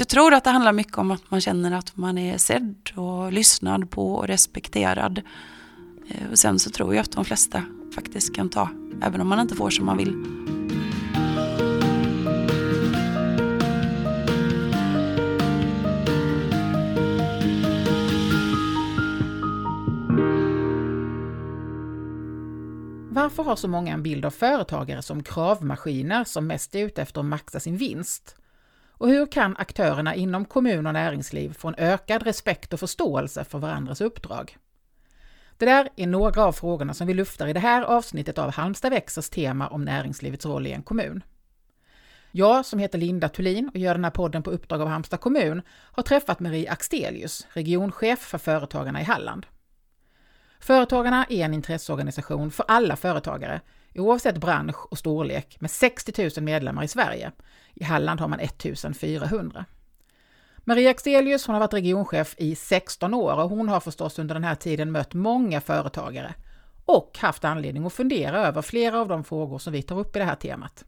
Jag tror att det handlar mycket om att man känner att man är sedd och lyssnad på och respekterad. Eh, och sen så tror jag att de flesta faktiskt kan ta, även om man inte får som man vill. Varför har så många en bild av företagare som kravmaskiner som mest är ute efter att maxa sin vinst? Och hur kan aktörerna inom kommun och näringsliv få en ökad respekt och förståelse för varandras uppdrag? Det där är några av frågorna som vi luftar i det här avsnittet av Halmstad växers tema om näringslivets roll i en kommun. Jag, som heter Linda Thulin och gör den här podden på uppdrag av Halmstad kommun, har träffat Marie Axtelius, regionchef för Företagarna i Halland. Företagarna är en intresseorganisation för alla företagare, oavsett bransch och storlek, med 60 000 medlemmar i Sverige. I Halland har man 1400. Maria Axelius hon har varit regionchef i 16 år och hon har förstås under den här tiden mött många företagare och haft anledning att fundera över flera av de frågor som vi tar upp i det här temat.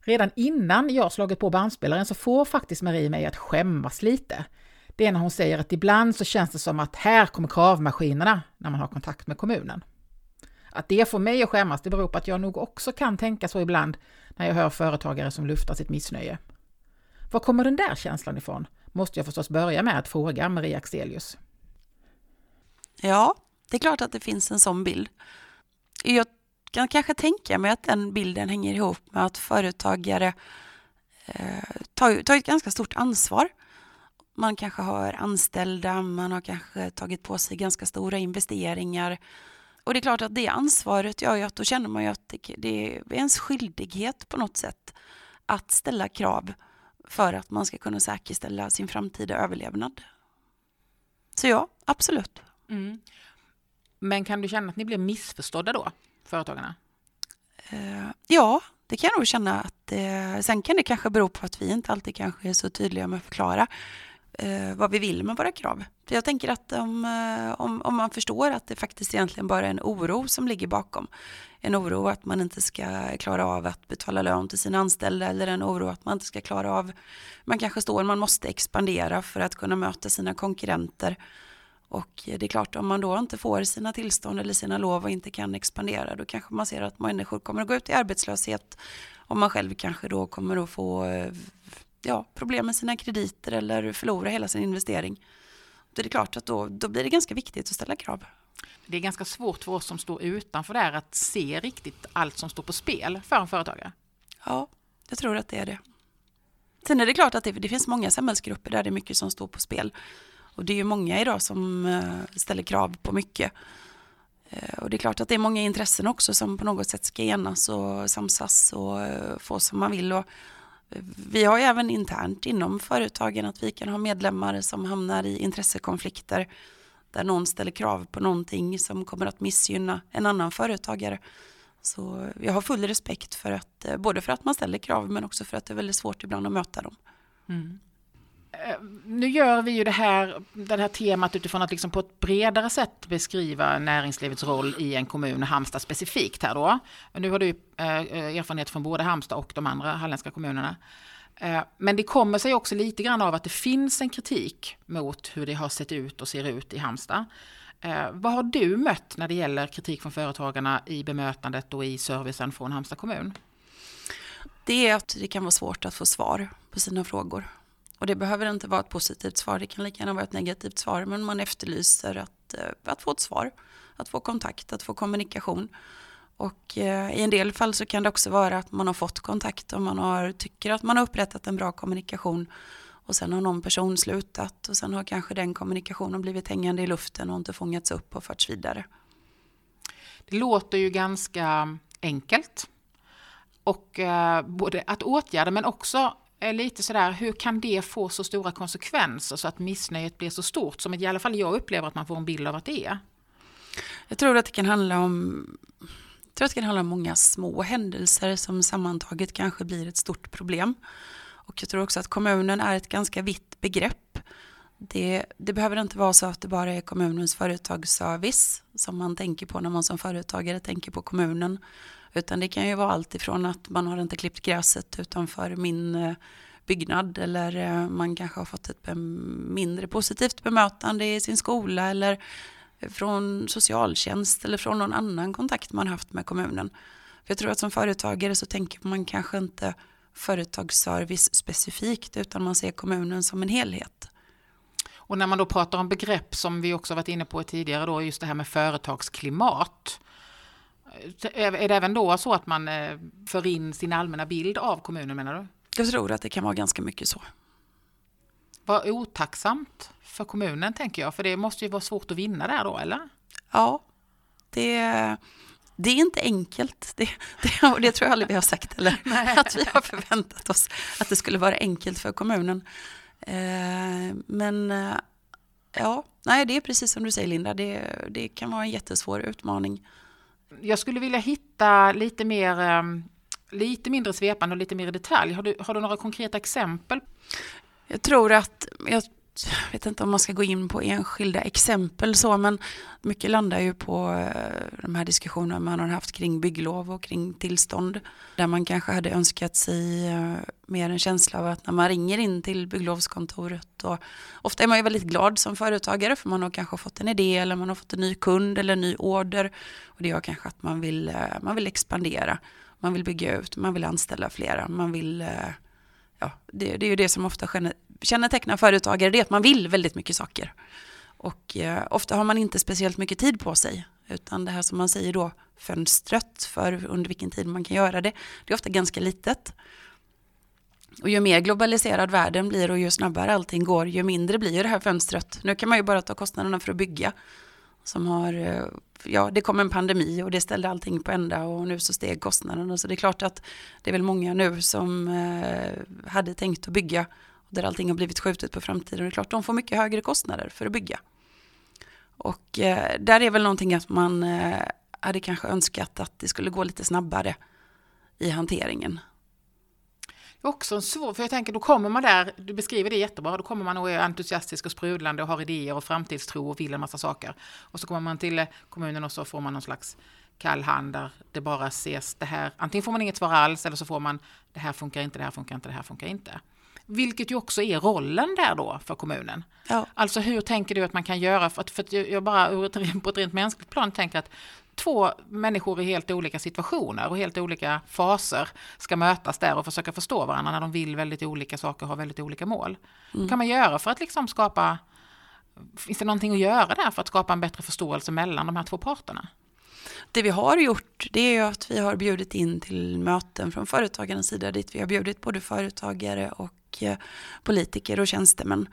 Redan innan jag slagit på bandspelaren så får faktiskt Marie mig att skämmas lite det är när hon säger att ibland så känns det som att här kommer kravmaskinerna när man har kontakt med kommunen. Att det får mig att skämmas, det beror på att jag nog också kan tänka så ibland när jag hör företagare som luftar sitt missnöje. Var kommer den där känslan ifrån? Måste jag förstås börja med att fråga Maria Axelius. Ja, det är klart att det finns en sån bild. Jag kan kanske tänka mig att den bilden hänger ihop med att företagare eh, tar, tar ett ganska stort ansvar man kanske har anställda, man har kanske tagit på sig ganska stora investeringar. Och det är klart att det ansvaret gör ju att då känner man ju att det är ens skyldighet på något sätt att ställa krav för att man ska kunna säkerställa sin framtida överlevnad. Så ja, absolut. Mm. Men kan du känna att ni blir missförstådda då, företagarna? Uh, ja, det kan jag nog känna att uh, sen kan det kanske bero på att vi inte alltid kanske är så tydliga med att förklara eh, vad vi vill med våra krav. För jag tänker att om, eh, om, om man förstår att det faktiskt egentligen bara är en oro som ligger bakom, en oro att man inte ska klara av att betala lön till sina anställda eller en oro att man inte ska klara av, man kanske står, man måste expandera för att kunna möta sina konkurrenter. Och det är klart, om man då inte får sina tillstånd eller sina lov och inte kan expandera, då kanske man ser att människor kommer att gå ut i arbetslöshet Om man själv kanske då kommer att få eh, ja, problem med sina krediter eller förlora hela sin investering. Då är det klart att då, då blir det ganska viktigt att ställa krav. Det är ganska svårt för oss som står utanför där att se riktigt allt som står på spel för en företagare. Ja, jag tror att det är det. Sen är det klart att det, det finns många samhällsgrupper där det är mycket som står på spel. Och det är ju många idag som eh, ställer krav på mycket. Eh, och det är klart att det är många intressen också som på något sätt ska enas och samsas och eh, få som man vill. Och vi har ju även internt inom företagen att vi kan ha medlemmar som hamnar i intressekonflikter där någon ställer krav på någonting som kommer att missgynna en annan företagare. Så jag har full respekt för att, eh, både för att man ställer krav men också för att det är väldigt svårt ibland att möta dem. Mm. Eh, nu gör vi ju det här, det här temat utifrån att liksom på ett bredare sätt beskriva näringslivets roll i en kommun, Halmstad specifikt här då. Nu har du eh, erfarenhet från både Halmstad och de andra halländska kommunerna. Eh, men det kommer sig också lite grann av att det finns en kritik mot hur det har sett ut och ser ut i Halmstad. Vad har du mött när det gäller kritik från företagarna i bemötandet och i servicen från Halmstad kommun? Det är att det kan vara svårt att få svar på sina frågor. Och det behöver inte vara ett positivt svar, det kan lika gärna vara ett negativt svar, men man efterlyser att, eh, att få ett svar, att få kontakt, att få kommunikation. Och eh, i en del fall så kan det också vara att man har fått kontakt och man har, tycker att man har upprättat en bra kommunikation. Och sen har någon person slutat och sen har kanske den kommunikationen blivit hängande i luften och inte fångats upp och förts vidare. Det låter ju ganska enkelt. Och eh, både att åtgärda men också Eh, lite sådär, hur kan det få så stora konsekvenser så att missnöjet blir så stort som i alla fall jag upplever att man får en bild av att det är? Jag tror att det kan handla om jag tror att det kan handla om många små händelser som sammantaget kanske blir ett stort problem. Och jag tror också att kommunen är ett ganska vitt begrepp. Det, det, behöver inte vara så att det bara är kommunens företagsservice som man tänker på när man som företagare tänker på kommunen. Utan det kan ju vara allt ifrån att man har inte klippt gräset utanför min, eh, byggnad eller eh, man kanske har fått ett mindre positivt bemötande i sin skola eller från socialtjänst eller från någon annan kontakt man haft med kommunen. För jag tror att som företagare så tänker man kanske inte företagsservice specifikt utan man ser kommunen som en helhet. Och när man då pratar om begrepp som vi också varit inne på tidigare då, just det här med företagsklimat. Är det även då så att man eh, för in sin allmänna bild av kommunen menar du? Jag tror att det kan vara ganska mycket så. Vad otacksamt för kommunen tänker jag, för det måste ju vara svårt att vinna där då, eller? Ja, det, det är inte enkelt. Det, det, det tror jag aldrig vi har sagt, eller att vi har förväntat oss att det skulle vara enkelt för kommunen. Eh, men eh, ja, nej, det är precis som du säger Linda, det, det kan vara en jättesvår utmaning. Jag skulle vilja hitta lite mer ehm, lite mindre svepande och lite mer i detalj. Har du, har du några konkreta exempel? Jag tror att, jag jag vet inte om man ska gå in på enskilda exempel så, men mycket landar ju på eh, de här diskussionerna man har haft kring bygglov och kring tillstånd. Där man kanske hade önskat sig eh, mer en känsla av att när man ringer in till bygglovskontoret och ofta är man ju väldigt glad som företagare för man har kanske fått en idé eller man har fått en ny kund eller en ny order och det gör kanske att man vill, eh, man vill expandera. Man vill bygga ut, man vill anställa flera, man vill ja, det, det, är ju det som ofta kännetecknar företagare, det är att man vill väldigt mycket saker. Och eh, ofta har man inte speciellt mycket tid på sig, utan det här som man säger då, fönstret för under vilken tid man kan göra det, det är ofta ganska litet. Och ju mer globaliserad världen blir och ju snabbare allting går, ju mindre blir det här fönstret. Nu kan man ju bara ta kostnaderna för att bygga. Som har, eh, ja det kom en pandemi och det ställde allting på ända och nu så steg kostnaderna. Så det är klart att det är väl många nu som eh, hade tänkt att bygga där allting har blivit skjutet på framtiden. Det är klart, de får mycket högre kostnader för att bygga. Och eh, där är väl någonting att man eh, hade kanske önskat att det skulle gå lite snabbare i hanteringen. Också svårt, för jag tänker då kommer man där, du beskriver det jättebra, då kommer man och är entusiastisk och sprudlande och har idéer och framtidstro och vill en massa saker. Och så kommer man till eh, kommunen och så får man någon slags kall hand där det bara ses det här, antingen får man inget svar alls eller så får man det här funkar inte, det här funkar inte, det här funkar inte. Vilket ju också är rollen där då för kommunen. Ja. Alltså hur tänker du att man kan göra, för att, för att jag bara på ett rent mänskligt plan tänker att två människor i helt olika situationer och helt olika faser ska mötas där och försöka förstå varandra när de vill väldigt olika saker och har väldigt olika mål. Mm. kan man göra för att liksom skapa, finns det någonting att göra där för att skapa en bättre förståelse mellan de här två parterna? Det vi har gjort det är ju att vi har bjudit in till möten från företagarnas sida dit vi har bjudit både företagare och och politiker och tjänstemän.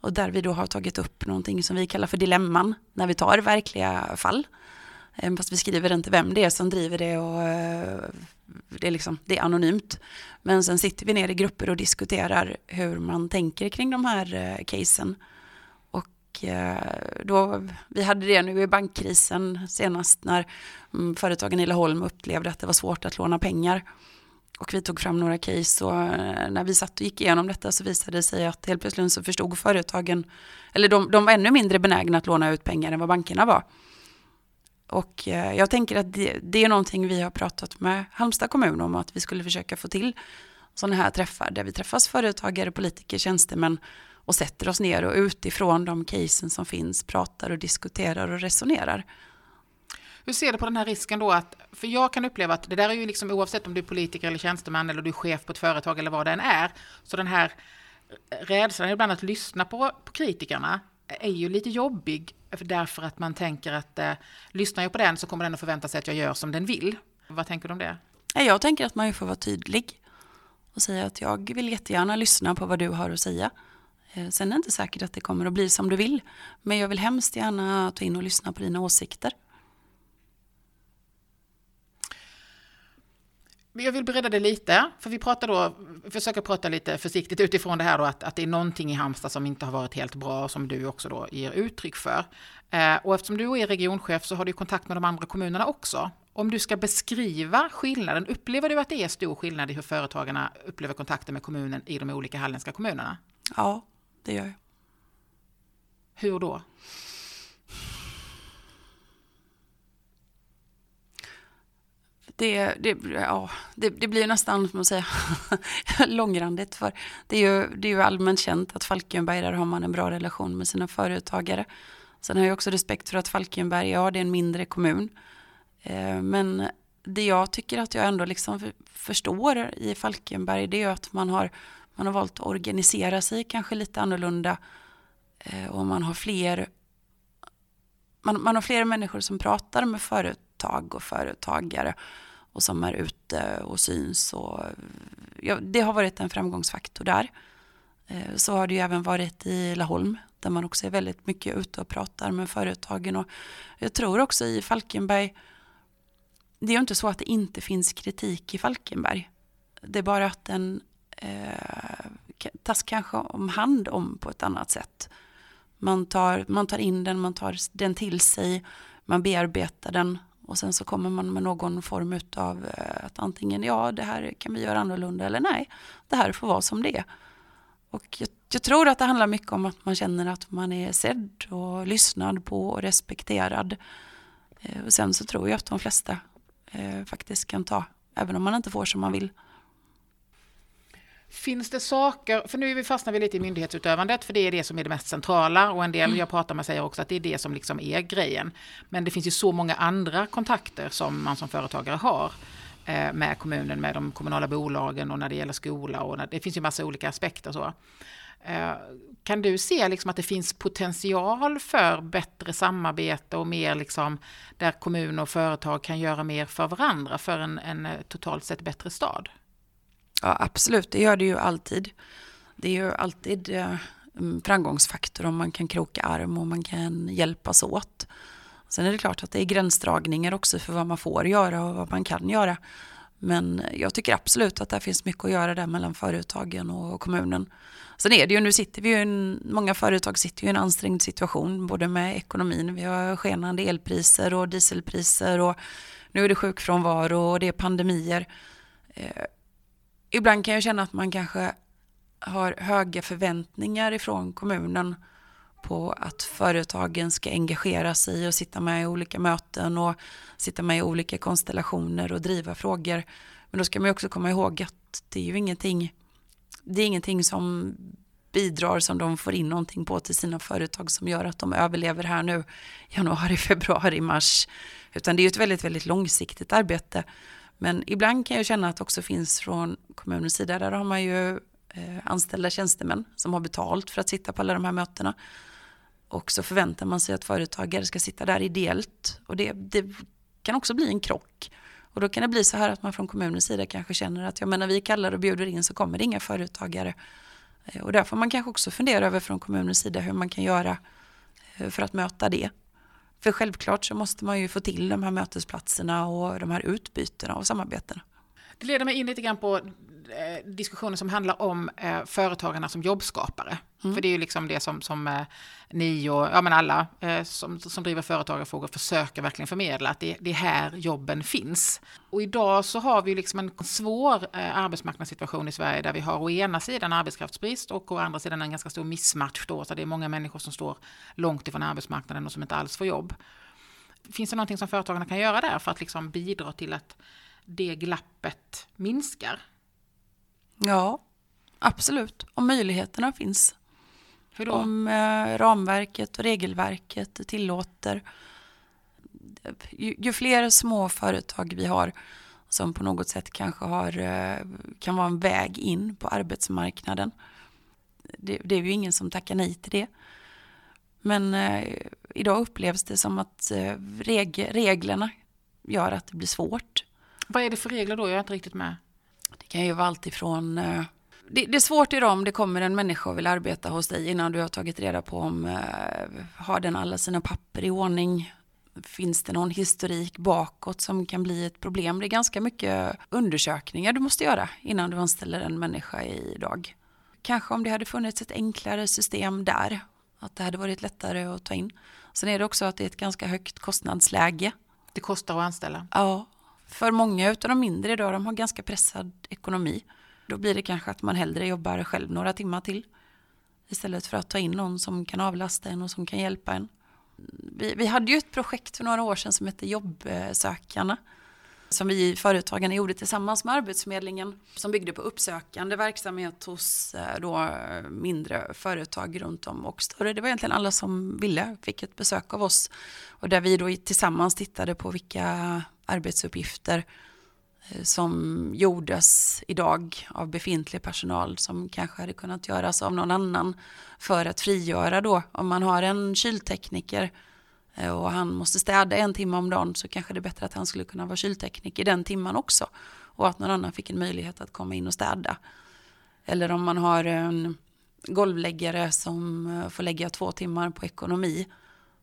Och där vi då har tagit upp någonting som vi kallar för dilemman när vi tar verkliga fall. Eh, fast vi skriver inte vem det är som driver det och eh, det är, liksom, det är anonymt. Men sen sitter vi ner i grupper och diskuterar hur man tänker kring de här casen. Och då, vi hade det nu i bankkrisen senast när mm, företagen i Laholm upplevde att det var svårt att låna pengar. Och vi tog fram några case och eh, när vi satt och gick igenom detta så visade det sig att helt plötsligt så förstod företagen, eller de, de var ännu mindre benägna att låna ut pengar än vad bankerna var. Och eh, jag tänker att det, det är någonting vi har pratat med Halmstad kommun om att vi skulle försöka få till sådana här träffar där vi träffas företagare, politiker, tjänstemän och sätter oss ner och utifrån de casen som finns pratar och diskuterar och resonerar. Hur ser du på den här risken då att, för jag kan uppleva att det där är ju liksom oavsett om du är politiker eller tjänsteman eller du är chef på ett företag eller vad det än är, så den här rädslan ibland att lyssna på, på kritikerna är ju lite jobbig därför att man tänker att eh, lyssnar jag på den så kommer den att förvänta sig att jag gör som den vill. Vad tänker du om det? Jag tänker att man får vara tydlig och säga att jag vill jättegärna lyssna på vad du har att säga. Eh, sen är det inte säkert att det kommer att bli som du vill, men jag vill hemskt gärna ta in och lyssna på dina åsikter. Jag vill bredda det lite, för vi pratar då, försöker prata lite försiktigt utifrån det här då att, att det är någonting i Halmstad som inte har varit helt bra, som du också då ger uttryck för. Eh, och eftersom du är regionchef så har du kontakt med de andra kommunerna också. Om du ska beskriva skillnaden, upplever du att det är stor skillnad i hur företagarna upplever kontakten med kommunen i de olika halländska kommunerna? Ja, det gör jag. Hur då? Det, det, ja, det, det blir nästan, som man säga, långrandigt. För det är, ju, det är ju allmänt känt att Falkenberg, där har man en bra relation med sina företagare. Sen har jag också respekt för att Falkenberg, ja det är en mindre kommun. Eh, men det jag tycker att jag ändå liksom förstår i Falkenberg, det är att man har, man har valt att organisera sig kanske lite annorlunda. Eh, och man har fler man, man har fler människor som pratar med företag och företagare och som är ute och syns. Och, ja, det har varit en framgångsfaktor där. Eh, så har det ju även varit i Laholm där man också är väldigt mycket ute och pratar med företagen. Och jag tror också i Falkenberg, det är ju inte så att det inte finns kritik i Falkenberg. Det är bara att den eh, tas kanske om hand om på ett annat sätt. Man tar, man tar in den, man tar den till sig, man bearbetar den och sen så kommer man med någon form av eh, att antingen ja, det här kan vi göra annorlunda eller nej, det här får vara som det är. Och jag, jag, tror att det handlar mycket om att man känner att man är sedd och lyssnad på och respekterad. Eh, och sen så tror jag att de flesta eh, faktiskt kan ta, även om man inte får som man vill. Finns det saker, för nu är vi fastnar vi lite i myndighetsutövandet, för det är det som är det mest centrala och en del mm. jag pratar med säger också att det är det som liksom är grejen. Men det finns ju så många andra kontakter som man som företagare har eh, med kommunen, med de kommunala bolagen och när det gäller skola och när, det finns ju massa olika aspekter så. Eh, kan du se liksom att det finns potential för bättre samarbete och mer liksom där kommuner och företag kan göra mer för varandra för en, en eh, totalt sett bättre stad? Ja, absolut, det gör det ju alltid. Det är ju alltid eh, en framgångsfaktor om man kan kroka arm och man kan hjälpas åt. Sen är det klart att det är gränsdragningar också för vad man får göra och vad man kan göra. Men jag tycker absolut att det finns mycket att göra där mellan företagen och kommunen. Sen är det ju, nu sitter vi ju, en, många företag sitter ju i en ansträngd situation, både med ekonomin, vi har skenande elpriser och dieselpriser och nu är det sjukfrånvaro och det är pandemier. Eh, Ibland kan jag känna att man kanske har höga förväntningar ifrån kommunen på att företagen ska engagera sig och sitta med i olika möten och sitta med i olika konstellationer och driva frågor. Men då ska man också komma ihåg att det är ju ingenting, det är ingenting som bidrar som de får in någonting på till sina företag som gör att de överlever här nu januari, februari, mars. Utan det är ju ett väldigt, väldigt långsiktigt arbete. Men ibland kan jag känna att det också finns från kommunens sida, där har man ju eh, anställda tjänstemän som har betalt för att sitta på alla de här mötena. Och så förväntar man sig att företagare ska sitta där ideellt. Och det, det kan också bli en krock. Och då kan det bli så här att man från kommunens sida kanske känner att ja, men när vi kallar och bjuder in så kommer det inga företagare. Eh, och där får man kanske också fundera över från kommunens sida hur man kan göra eh, för att möta det. För självklart så måste man ju få till de här mötesplatserna och de här utbytena och samarbetena. Det leder mig in lite grann på eh, diskussionen som handlar om eh, företagarna som jobbskapare. Mm. För det är ju liksom det som, som eh, ni och ja, men alla eh, som, som driver företagarfrågor försöker verkligen förmedla, att det, det är här jobben finns. Och idag så har vi liksom en svår eh, arbetsmarknadssituation i Sverige där vi har å ena sidan arbetskraftsbrist och å andra sidan en ganska stor missmatch då, så det är många människor som står långt ifrån arbetsmarknaden och som inte alls får jobb. Finns det någonting som företagarna kan göra där för att liksom bidra till att det glappet minskar? Ja, absolut. Om möjligheterna finns. Hur? Om eh, ramverket och regelverket tillåter. Ju, ju, fler små företag vi har som på något sätt kanske har, eh, kan vara en väg in på arbetsmarknaden. Det, det, är ju ingen som tackar nej till det. Men eh, idag upplevs det som att eh, reg, reglerna gör att det blir svårt. Vad är det för regler då? Jag är inte riktigt med. Det kan ju vara allt ifrån eh, det, det, är svårt idag om det kommer en människa och vill arbeta hos dig innan du har tagit reda på om eh, har den alla sina papper i ordning. Finns det någon historik bakåt som kan bli ett problem? Det är ganska mycket undersökningar du måste göra innan du anställer en människa idag. Kanske om det hade funnits ett enklare system där, att det hade varit lättare att ta in. Sen är det också att det är ett ganska högt kostnadsläge. Det kostar att anställa? Ja, för många av de mindre idag, de har ganska pressad ekonomi. Då blir det kanske att man hellre jobbar själv några timmar till. Istället för att ta in någon som kan avlasta en och som kan hjälpa en. Vi, vi hade ju ett projekt för några år sedan som hette Jobbsökarna. som vi i Företagarna gjorde tillsammans med Arbetsförmedlingen som byggde på uppsökande verksamhet hos eh, då mindre företag runt om och större. Det var egentligen alla som ville, fick ett besök av oss och där vi då tillsammans tittade på vilka arbetsuppgifter Eh, som gjordes idag av befintlig personal som kanske hade kunnat göras av någon annan för att frigöra då om man har en kyltekniker eh, och han måste städa en timme om dagen så kanske det är bättre att han skulle kunna vara kyltekniker den timman också. Och att någon annan fick en möjlighet att komma in och städa. Eller om man har en golvläggare som eh, får lägga två timmar på ekonomi.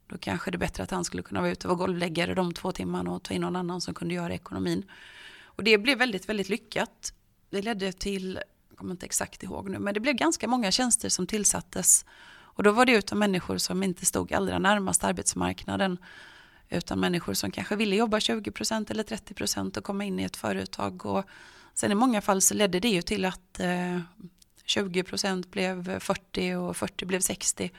Då kanske det är bättre att han skulle kunna vara ute och vara golvläggare de två timmarna och ta in någon annan som kunde göra ekonomin. Och det blev väldigt, väldigt lyckat. Det ledde till, jag kommer inte exakt ihåg nu, men det blev ganska många tjänster som tillsattes och då var det utav människor som inte stod allra närmast arbetsmarknaden. Utan människor som kanske ville jobba 20% eller 30% och komma in i ett företag. Och sen i många fall så ledde det ju till att eh, 20% blev 40 och 40 blev 60.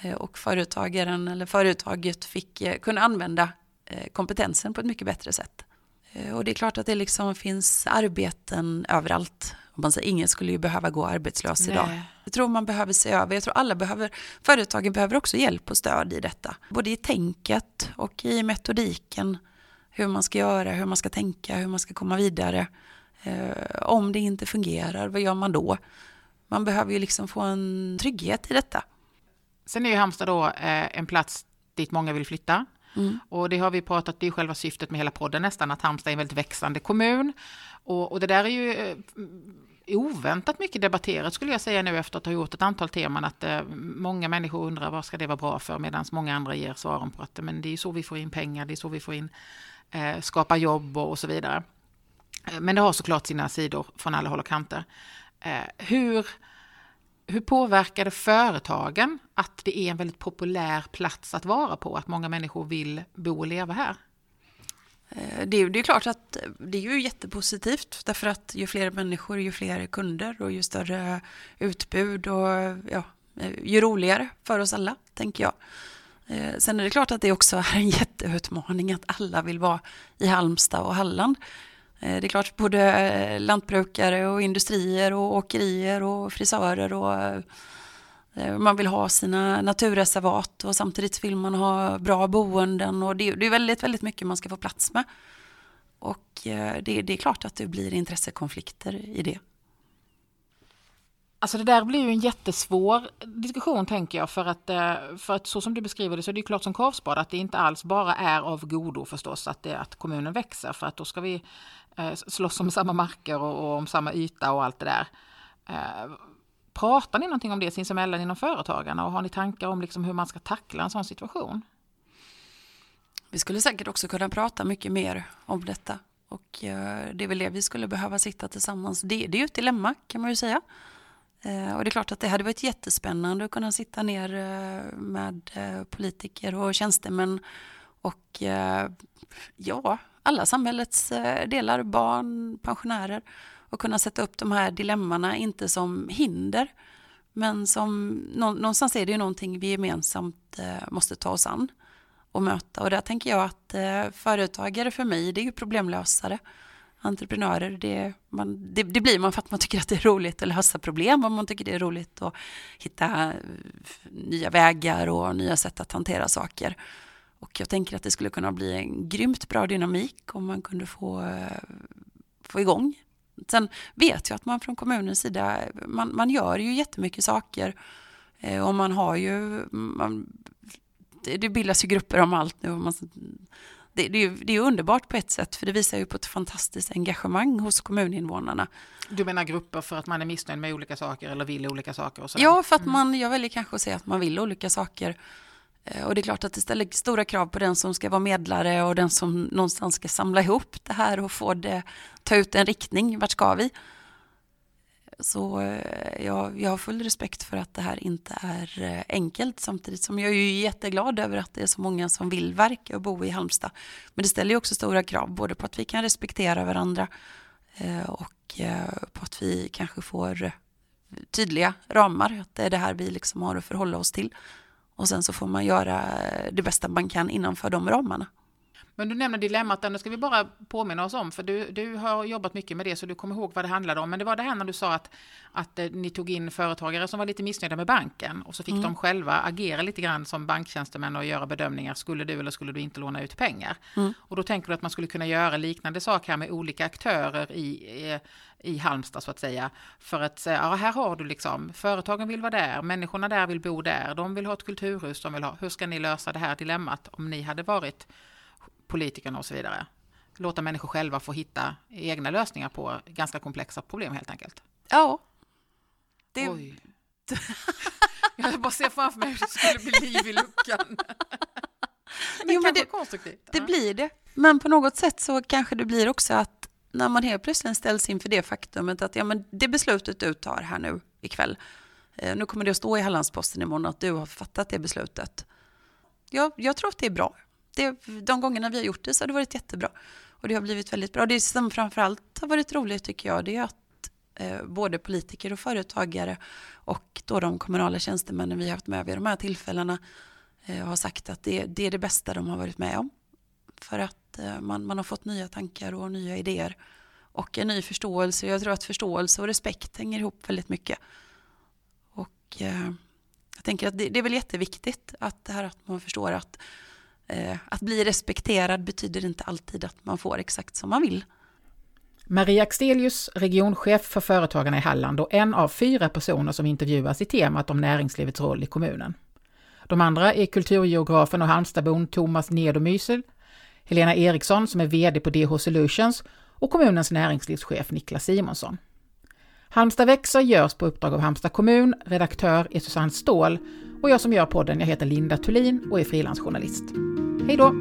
Eh, och företagaren eller företaget fick eh, kunna använda eh, kompetensen på ett mycket bättre sätt. Eh, och det är klart att det liksom finns arbeten överallt man säger, ingen skulle ju behöva gå arbetslös Nej. idag. Jag tror man behöver se över, jag tror alla behöver, företagen behöver också hjälp och stöd i detta. Både i tänket och i metodiken. Hur man ska göra, hur man ska tänka, hur man ska komma vidare. Eh, om det inte fungerar, vad gör man då? Man behöver ju liksom få en trygghet i detta. Sen är ju Halmstad då eh, en plats dit många vill flytta. Mm. Och det har vi pratat, det är själva syftet med hela podden nästan, att Halmstad är en väldigt växande kommun. Och, och det där är ju eh, oväntat mycket debatterat skulle jag säga nu efter att ha gjort ett antal teman att eh, många människor undrar vad ska det vara bra för medan många andra ger svaren på att men det är så vi får in pengar, det är så vi får in eh, skapa jobb och, och så vidare. Eh, men det har såklart sina sidor från alla håll och kanter. Eh, hur, hur påverkar det företagen att det är en väldigt populär plats att vara på, att många människor vill bo och leva här? Eh, det är, det är klart att det är ju jättepositivt därför att ju fler människor, ju fler kunder och ju större utbud och ja, eh, ju roligare för oss alla, tänker jag. Eh, sen är det klart att det också är en jätteutmaning att alla vill vara i Halmstad och Halland. Eh, det är klart både eh, lantbrukare och industrier och åkerier och frisörer och eh, man vill ha sina naturreservat och samtidigt vill man ha bra boenden och det, är väldigt, väldigt mycket man ska få plats med. Och det är klart att det blir intressekonflikter i det. Alltså det där blir ju en jättesvår diskussion tänker jag för att, eh, för att så som du beskriver det så är det ju klart som korvspad att det inte alls bara är av godo förstås att, det, att kommunen växer för att då ska vi eh, slåss om samma marker och, och om samma yta och allt det där. Eh, pratar ni någonting om det sinsemellan inom företagarna och har ni tankar om liksom hur man ska tackla en sån situation? Vi skulle säkert också kunna prata mycket mer om detta och det är väl det vi skulle behöva sitta tillsammans. Det, det är ju ett dilemma kan man ju säga. Eh, och det är klart att det hade varit jättespännande att kunna sitta ner eh, med eh, politiker och tjänstemän och ja, alla samhällets delar, barn, pensionärer och kunna sätta upp de här dilemmana, inte som hinder, men som någonstans är det ju någonting vi gemensamt måste ta oss an och möta. Och där tänker jag att företagare för mig, det är ju problemlösare. Entreprenörer, det, man, det, det, blir man för att man tycker att det är roligt att lösa problem och man tycker det är roligt att hitta eh, nya vägar och nya sätt att hantera saker. Och jag tänker att det skulle kunna bli en grymt bra dynamik om man kunde få, eh, få igång Sen vet jag att man från kommunens sida, man, man gör ju jättemycket saker eh, och man har ju, man, det, det bildas ju grupper om allt nu. Man, det, det, är ju, det är underbart på ett sätt för det visar ju på ett fantastiskt engagemang hos kommuninvånarna. Du menar grupper för att man är missnöjd med olika saker eller vill olika saker? Och så ja, för att mm. man, jag väljer kanske att säga att man vill olika saker. Eh, och det är klart att det ställer stora krav på den som ska vara medlare och den som någonstans ska samla ihop det här och få det, ta ut en riktning, vart ska vi? Så eh, jag, jag har full respekt för att det här inte är eh, enkelt samtidigt som jag är jätteglad över att det är så många som vill verka och bo i Halmstad. Men det ställer ju också stora krav både på att vi kan respektera varandra eh, och på att vi kanske får tydliga ramar, att det är det här vi liksom har att förhålla oss till. Och sen så får man göra det bästa man kan innanför de ramarna. Men du nämner dilemmat, det ska vi bara påminna oss om, för du, du har jobbat mycket med det, så du kommer ihåg vad det handlade om. Men det var det här när du sa att, att eh, ni tog in företagare som var lite missnöjda med banken och så fick mm. de själva agera lite grann som banktjänstemän och göra bedömningar. Skulle du eller skulle du inte låna ut pengar? Mm. Och då tänker du att man skulle kunna göra liknande saker här med olika aktörer i, i Halmstad så att säga. För att säga, ja här har du liksom, företagen vill vara där, människorna där vill bo där, de vill ha ett kulturhus, de vill ha, hur ska ni lösa det här dilemmat om ni hade varit politikerna och så vidare. Låta människor själva få hitta egna lösningar på ganska komplexa problem helt enkelt. Ja. Det... Oj. Jag bara ser framför mig hur det skulle bli liv i luckan. det jo, men det, konstruktivt. Det ja. blir det. Men på något sätt så kanske det blir också att när man helt plötsligt ställs inför det faktumet att ja, men det beslutet du tar här nu ikväll, eh, nu kommer det att stå i Hallandsposten imorgon att du har fattat det beslutet. Jag, jag tror att det är bra det, de gångerna vi har gjort det så har det varit jättebra. Och det har blivit väldigt bra. Det som framförallt har varit roligt tycker jag, det är att eh, både politiker och företagare och då de kommunala tjänstemännen vi har haft med vid de här tillfällena eh, har sagt att det, det, är det bästa de har varit med om. För att eh, man, man har fått nya tankar och nya idéer och en ny förståelse. Jag tror att förståelse och respekt hänger ihop väldigt mycket. Och eh, jag tänker att det, det är väl jätteviktigt att det här att man förstår att Eh, att bli respekterad betyder inte alltid att man får exakt som man vill. Maria Axelius, regionchef för Företagarna i Halland och en av fyra personer som intervjuas i temat om näringslivets roll i kommunen. De andra är kulturgeografen och Halmstadbon Thomas Nedomysel, Helena Eriksson som är VD på DH Solutions och kommunens näringslivschef Niklas Simonsson. Halmstad växer görs på uppdrag av Halmstad kommun, redaktör är Susanne Ståhl och jag som gör podden, jag heter Linda Thulin och är frilansjournalist. Hej då!